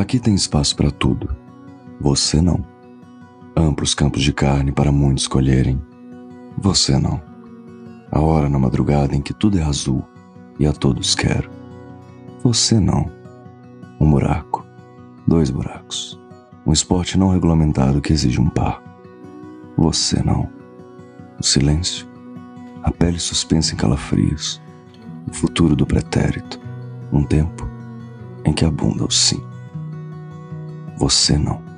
Aqui tem espaço para tudo. Você não. Amplos campos de carne para muitos colherem. Você não. A hora na madrugada em que tudo é azul e a todos quero. Você não. Um buraco. Dois buracos. Um esporte não regulamentado que exige um par. Você não. O silêncio. A pele suspensa em calafrios. O futuro do pretérito. Um tempo em que abunda o sim. Você não.